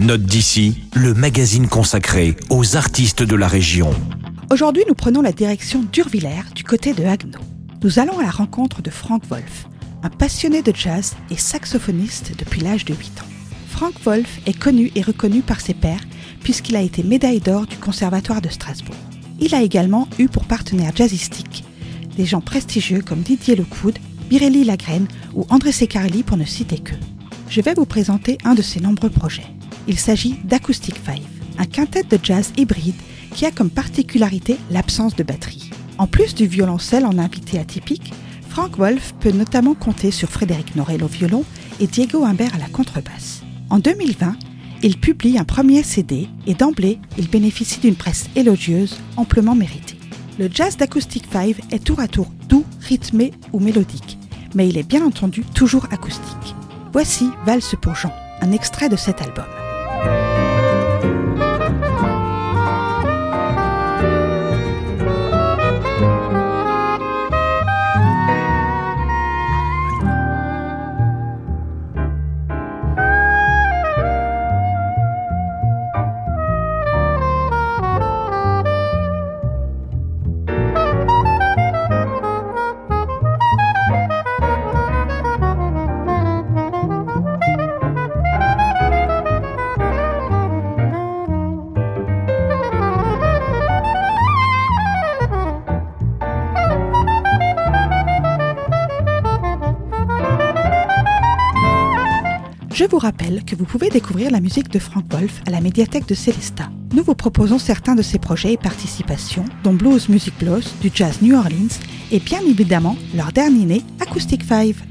Note d'ici, le magazine consacré aux artistes de la région. Aujourd'hui, nous prenons la direction d'Urvillers, du côté de Haguenau. Nous allons à la rencontre de Frank Wolf, un passionné de jazz et saxophoniste depuis l'âge de 8 ans. Frank Wolf est connu et reconnu par ses pairs puisqu'il a été médaille d'or du Conservatoire de Strasbourg. Il a également eu pour partenaire jazzistique des gens prestigieux comme Didier Lecoud, Birelli Lagraine ou André Secarelli pour ne citer que. Je vais vous présenter un de ses nombreux projets. Il s'agit d'Acoustic Five, un quintet de jazz hybride qui a comme particularité l'absence de batterie. En plus du violoncelle en invité atypique, Frank Wolf peut notamment compter sur Frédéric Norel au violon et Diego Humbert à la contrebasse. En 2020, il publie un premier CD et d'emblée, il bénéficie d'une presse élogieuse amplement méritée. Le jazz d'Acoustic Five est tour à tour doux, rythmé ou mélodique, mais il est bien entendu toujours acoustique. Voici Valse pour Jean, un extrait de cet album. Je vous rappelle que vous pouvez découvrir la musique de Frank Wolf à la médiathèque de Célesta. Nous vous proposons certains de ses projets et participations, dont Blues Music Blues, du jazz New Orleans et bien évidemment leur dernier né, Acoustic Five.